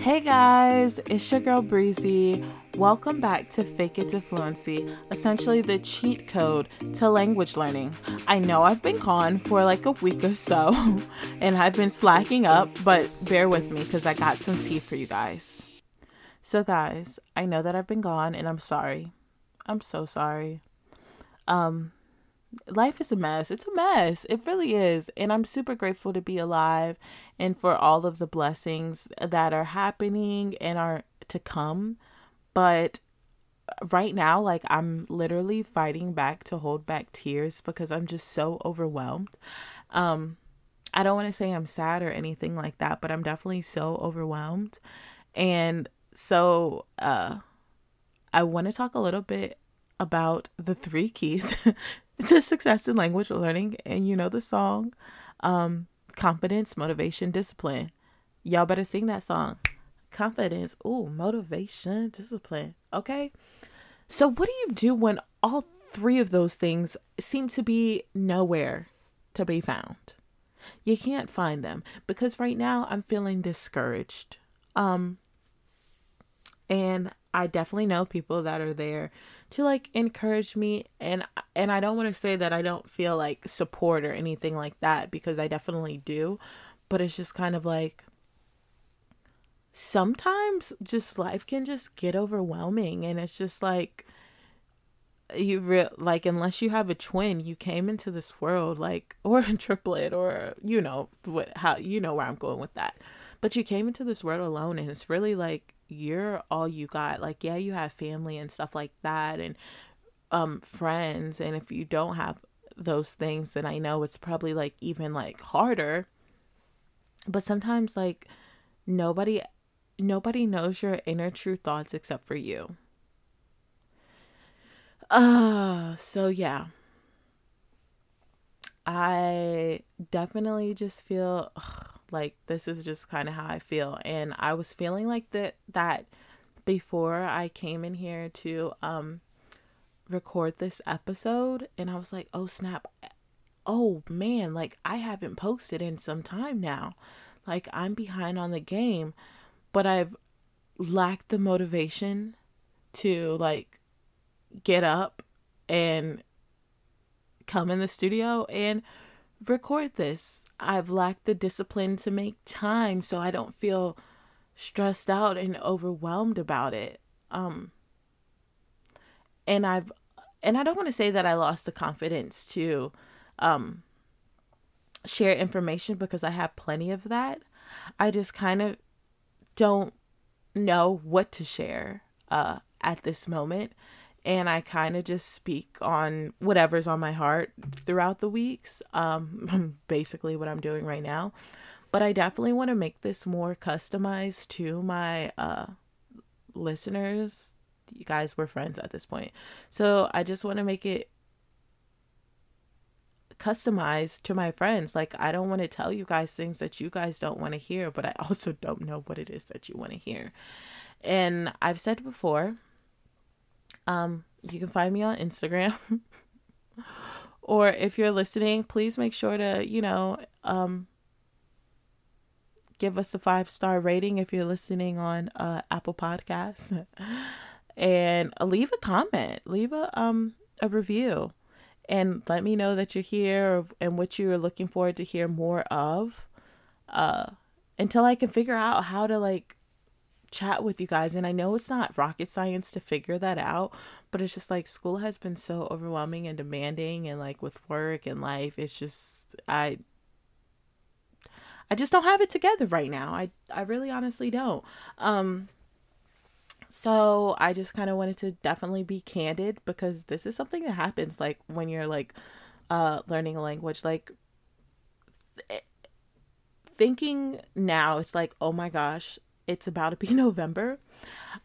Hey guys, it's your girl Breezy. Welcome back to Fake It to Fluency, essentially the cheat code to language learning. I know I've been gone for like a week or so and I've been slacking up, but bear with me because I got some tea for you guys. So, guys, I know that I've been gone and I'm sorry. I'm so sorry. Um, life is a mess. It's a mess. It really is. And I'm super grateful to be alive and for all of the blessings that are happening and are to come. But right now, like, I'm literally fighting back to hold back tears because I'm just so overwhelmed. Um, I don't want to say I'm sad or anything like that, but I'm definitely so overwhelmed. And so, uh, I want to talk a little bit about the three keys to success in language learning. And you know the song, um, confidence, motivation, discipline. Y'all better sing that song. Confidence, ooh, motivation, discipline. Okay. So, what do you do when all three of those things seem to be nowhere to be found? You can't find them because right now I'm feeling discouraged. Um, and I definitely know people that are there to like encourage me and and I don't want to say that I don't feel like support or anything like that because I definitely do, but it's just kind of like sometimes just life can just get overwhelming and it's just like you re- like unless you have a twin you came into this world like or a triplet or you know what how you know where I'm going with that but you came into this world alone and it's really like you're all you got. Like, yeah, you have family and stuff like that and um friends and if you don't have those things then I know it's probably like even like harder. But sometimes like nobody nobody knows your inner true thoughts except for you. Uh so yeah. I definitely just feel ugh, like this is just kind of how I feel and I was feeling like that that before I came in here to um record this episode and I was like, "Oh snap. Oh man, like I haven't posted in some time now. Like I'm behind on the game, but I've lacked the motivation to like get up and come in the studio and record this. I've lacked the discipline to make time so I don't feel stressed out and overwhelmed about it. Um and I've and I don't want to say that I lost the confidence to um share information because I have plenty of that. I just kind of don't know what to share uh at this moment and I kind of just speak on whatever's on my heart throughout the weeks. Um, basically, what I'm doing right now. But I definitely want to make this more customized to my uh, listeners. You guys were friends at this point. So I just want to make it customized to my friends. Like, I don't want to tell you guys things that you guys don't want to hear, but I also don't know what it is that you want to hear. And I've said before, um, you can find me on Instagram. or if you're listening, please make sure to, you know, um, give us a five star rating if you're listening on uh, Apple Podcasts. and leave a comment, leave a um a review and let me know that you're here and what you're looking forward to hear more of uh until I can figure out how to like chat with you guys and I know it's not rocket science to figure that out but it's just like school has been so overwhelming and demanding and like with work and life it's just I I just don't have it together right now. I I really honestly don't. Um so I just kind of wanted to definitely be candid because this is something that happens like when you're like uh learning a language like th- thinking now it's like oh my gosh it's about to be November,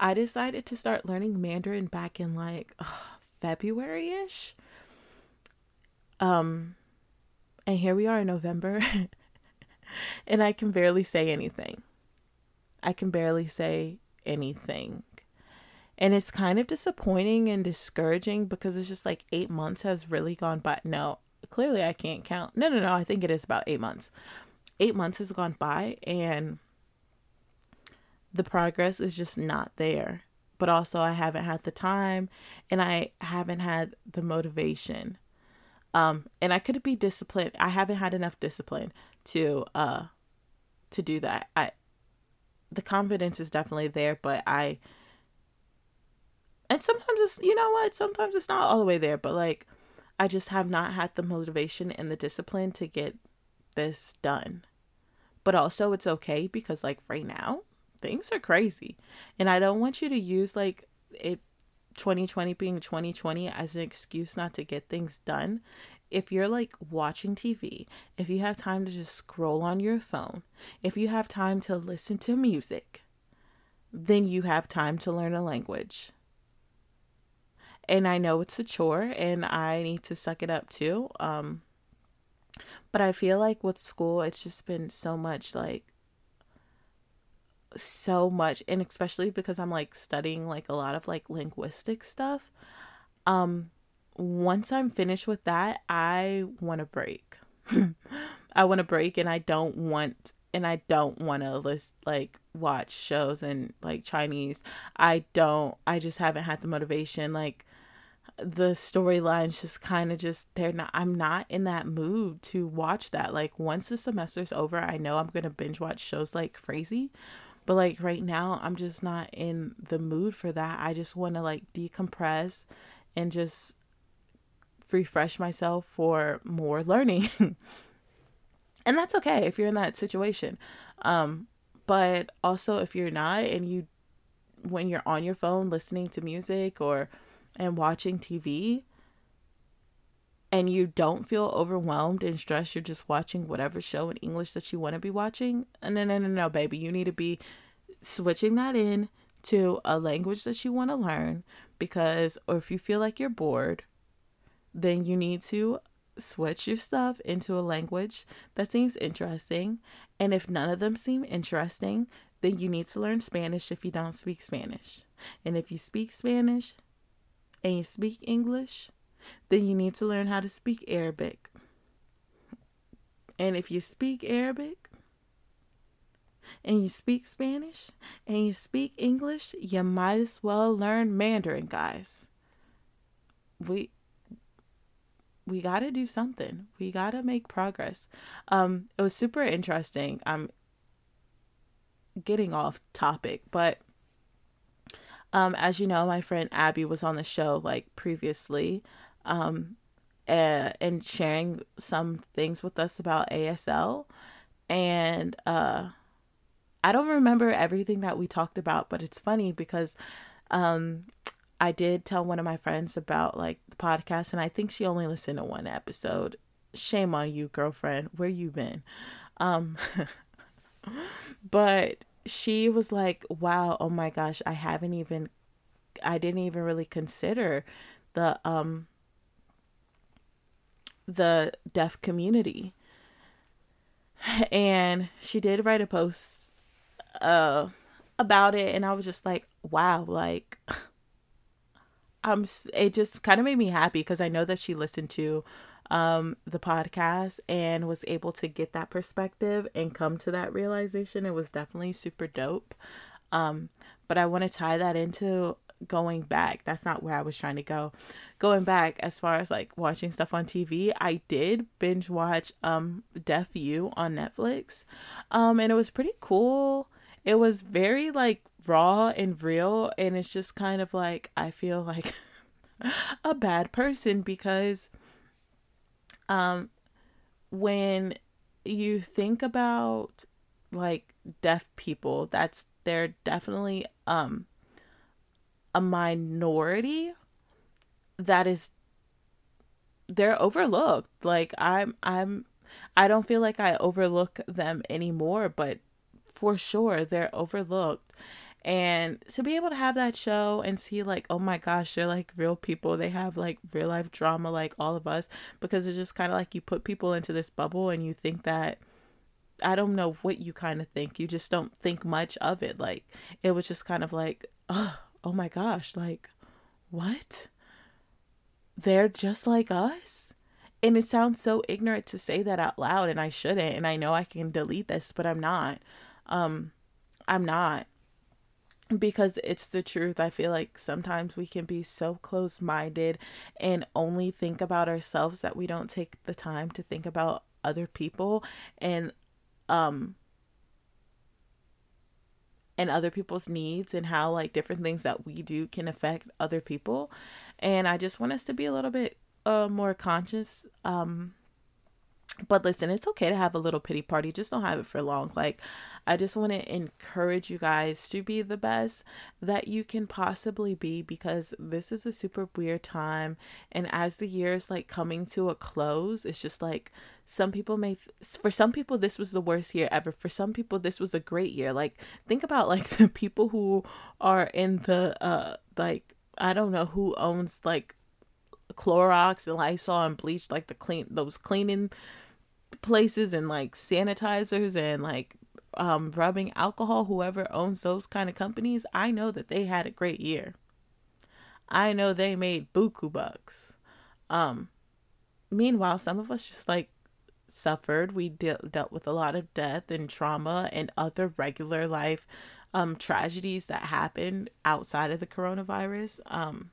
I decided to start learning Mandarin back in like February ish. Um, and here we are in November, and I can barely say anything. I can barely say anything. And it's kind of disappointing and discouraging because it's just like eight months has really gone by. No, clearly I can't count. No, no, no. I think it is about eight months. Eight months has gone by, and the progress is just not there. But also, I haven't had the time and I haven't had the motivation. Um, and I could be disciplined. I haven't had enough discipline to uh to do that. I the confidence is definitely there, but I and sometimes it's you know what, sometimes it's not all the way there, but like I just have not had the motivation and the discipline to get this done. But also it's okay because like right now, things are crazy. And I don't want you to use like it 2020 being 2020 as an excuse not to get things done. If you're like watching TV, if you have time to just scroll on your phone, if you have time to listen to music, then you have time to learn a language. And I know it's a chore and I need to suck it up too. Um but I feel like with school it's just been so much like so much and especially because I'm like studying like a lot of like linguistic stuff. Um once I'm finished with that, I want to break. I want to break and I don't want and I don't want to list like watch shows and like Chinese. I don't I just haven't had the motivation like the storylines just kind of just they're not I'm not in that mood to watch that. Like once the semester's over, I know I'm going to binge watch shows like crazy but like right now, I'm just not in the mood for that. I just want to like decompress and just refresh myself for more learning. and that's okay if you're in that situation. Um, but also if you're not and you when you're on your phone listening to music or and watching TV and you don't feel overwhelmed and stressed, you're just watching whatever show in English that you want to be watching. Uh, no, no, no, no, baby. You need to be switching that in to a language that you want to learn because, or if you feel like you're bored, then you need to switch your stuff into a language that seems interesting. And if none of them seem interesting, then you need to learn Spanish if you don't speak Spanish. And if you speak Spanish and you speak English, then you need to learn how to speak Arabic. And if you speak Arabic, and you speak Spanish and you speak English, you might as well learn Mandarin, guys. We we got to do something. We got to make progress. Um it was super interesting. I'm getting off topic, but um as you know, my friend Abby was on the show like previously. Um uh, and sharing some things with us about ASL and uh I don't remember everything that we talked about, but it's funny because um I did tell one of my friends about like the podcast and I think she only listened to one episode. Shame on you, girlfriend. Where you been? Um but she was like, "Wow, oh my gosh, I haven't even I didn't even really consider the um the deaf community." And she did write a post uh about it and I was just like, wow, like I'm it just kind of made me happy because I know that she listened to um the podcast and was able to get that perspective and come to that realization. It was definitely super dope. Um but I want to tie that into going back. That's not where I was trying to go. Going back as far as like watching stuff on TV, I did binge watch um Deaf U on Netflix. Um and it was pretty cool it was very like raw and real and it's just kind of like I feel like a bad person because um when you think about like deaf people that's they're definitely um a minority that is they're overlooked. Like i'm i'm i don't feel like i overlook them anymore but for sure they're overlooked. And to be able to have that show and see like oh my gosh they're like real people. They have like real life drama like all of us because it's just kind of like you put people into this bubble and you think that i don't know what you kind of think. You just don't think much of it. Like it was just kind of like oh, oh my gosh like what they're just like us and it sounds so ignorant to say that out loud and i shouldn't and i know i can delete this but i'm not um, I'm not. because it's the truth. I feel like sometimes we can be so close minded and only think about ourselves that we don't take the time to think about other people and um and other people's needs and how like different things that we do can affect other people. And i just want us to be a little bit uh more conscious um but listen, it's okay to have a little pity party. Just don't have it for long. Like, I just want to encourage you guys to be the best that you can possibly be because this is a super weird time. And as the year is like coming to a close, it's just like some people may, for some people, this was the worst year ever. For some people, this was a great year. Like, think about like the people who are in the, uh, like, I don't know who owns like Clorox and Lysol and bleach, like the clean, those cleaning places and like sanitizers and like um, rubbing alcohol, whoever owns those kind of companies, I know that they had a great year. I know they made buku bucks. Um, meanwhile, some of us just like suffered. We de- dealt with a lot of death and trauma and other regular life um, tragedies that happened outside of the coronavirus. Um,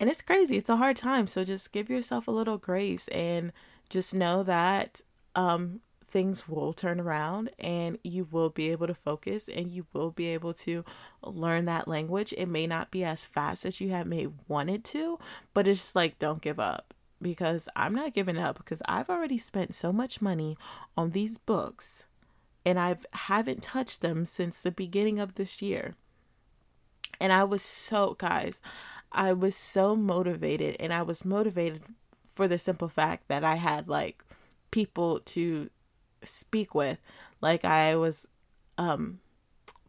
and it's crazy. It's a hard time. So just give yourself a little grace and just know that um, things will turn around and you will be able to focus and you will be able to learn that language. It may not be as fast as you have may wanted to, but it's just like don't give up because I'm not giving up because I've already spent so much money on these books and I haven't touched them since the beginning of this year. And I was so guys, I was so motivated and I was motivated for the simple fact that I had like people to speak with. Like I was um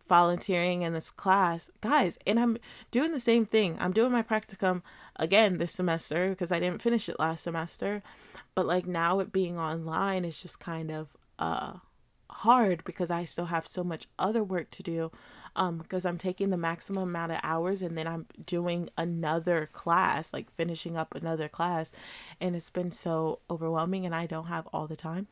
volunteering in this class, guys, and I'm doing the same thing. I'm doing my practicum again this semester because I didn't finish it last semester. But like now it being online is just kind of uh hard because I still have so much other work to do um because I'm taking the maximum amount of hours and then I'm doing another class like finishing up another class. And it's been so overwhelming and I don't have all the time.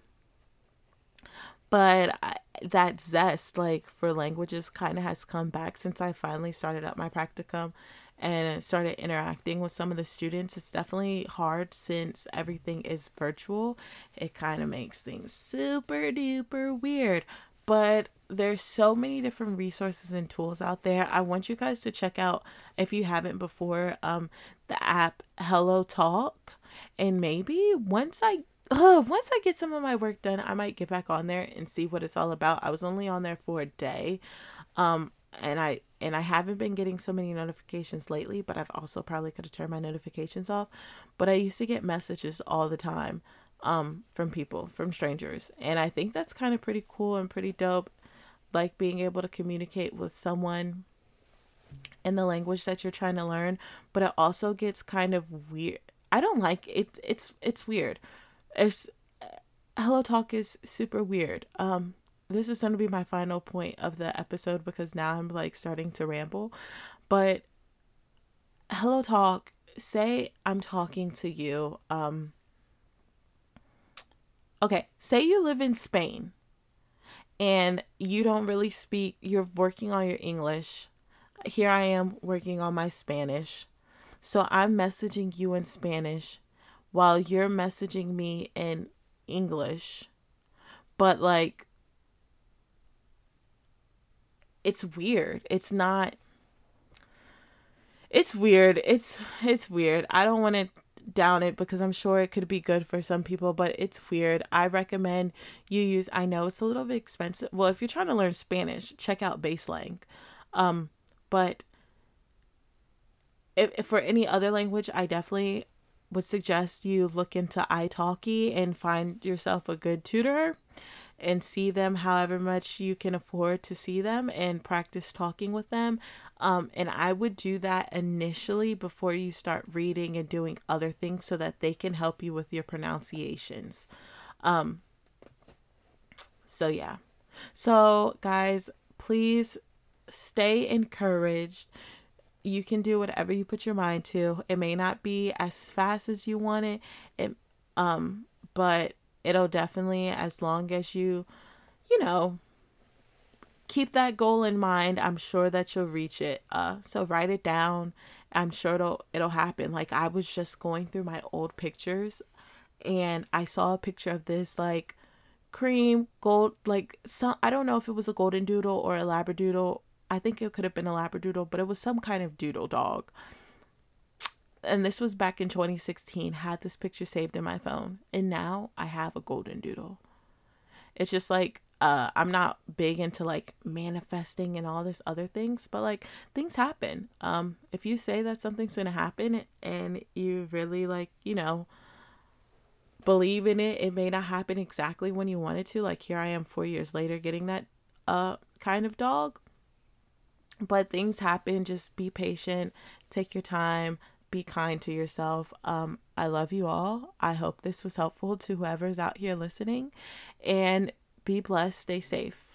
But I, that zest like for languages kind of has come back since I finally started up my practicum and started interacting with some of the students. It's definitely hard since everything is virtual. It kind of makes things super duper weird. But there's so many different resources and tools out there. I want you guys to check out if you haven't before um the app Hello Talk and maybe once I uh, once I get some of my work done, I might get back on there and see what it's all about. I was only on there for a day. Um and I and I haven't been getting so many notifications lately, but I've also probably could have turned my notifications off. But I used to get messages all the time um from people, from strangers. And I think that's kind of pretty cool and pretty dope like being able to communicate with someone in the language that you're trying to learn, but it also gets kind of weird. I don't like it it's it's weird. It's Hello Talk is super weird. Um this is going to be my final point of the episode because now I'm like starting to ramble. But Hello Talk, say I'm talking to you. Um Okay, say you live in Spain and you don't really speak, you're working on your English. Here I am working on my Spanish. So I'm messaging you in Spanish while you're messaging me in English. But like it's weird. It's not it's weird. It's it's weird. I don't want to down it because I'm sure it could be good for some people, but it's weird. I recommend you use I know it's a little bit expensive. Well, if you're trying to learn Spanish, check out Baselang. Um but if, if for any other language, I definitely would suggest you look into italki and find yourself a good tutor and see them however much you can afford to see them and practice talking with them. Um, and I would do that initially before you start reading and doing other things so that they can help you with your pronunciations. Um, so, yeah. So, guys, please stay encouraged. You can do whatever you put your mind to. It may not be as fast as you want it, it um, but it'll definitely as long as you you know keep that goal in mind. I'm sure that you'll reach it. Uh, so write it down. I'm sure it'll it'll happen. Like I was just going through my old pictures and I saw a picture of this like cream gold like some I don't know if it was a golden doodle or a labradoodle. I think it could have been a labradoodle, but it was some kind of doodle dog. And this was back in 2016. Had this picture saved in my phone, and now I have a golden doodle. It's just like uh, I'm not big into like manifesting and all this other things, but like things happen. Um, if you say that something's gonna happen and you really like, you know, believe in it, it may not happen exactly when you want it to. Like here I am four years later getting that uh kind of dog. But things happen, just be patient, take your time, be kind to yourself. Um, I love you all. I hope this was helpful to whoever's out here listening. And be blessed, stay safe.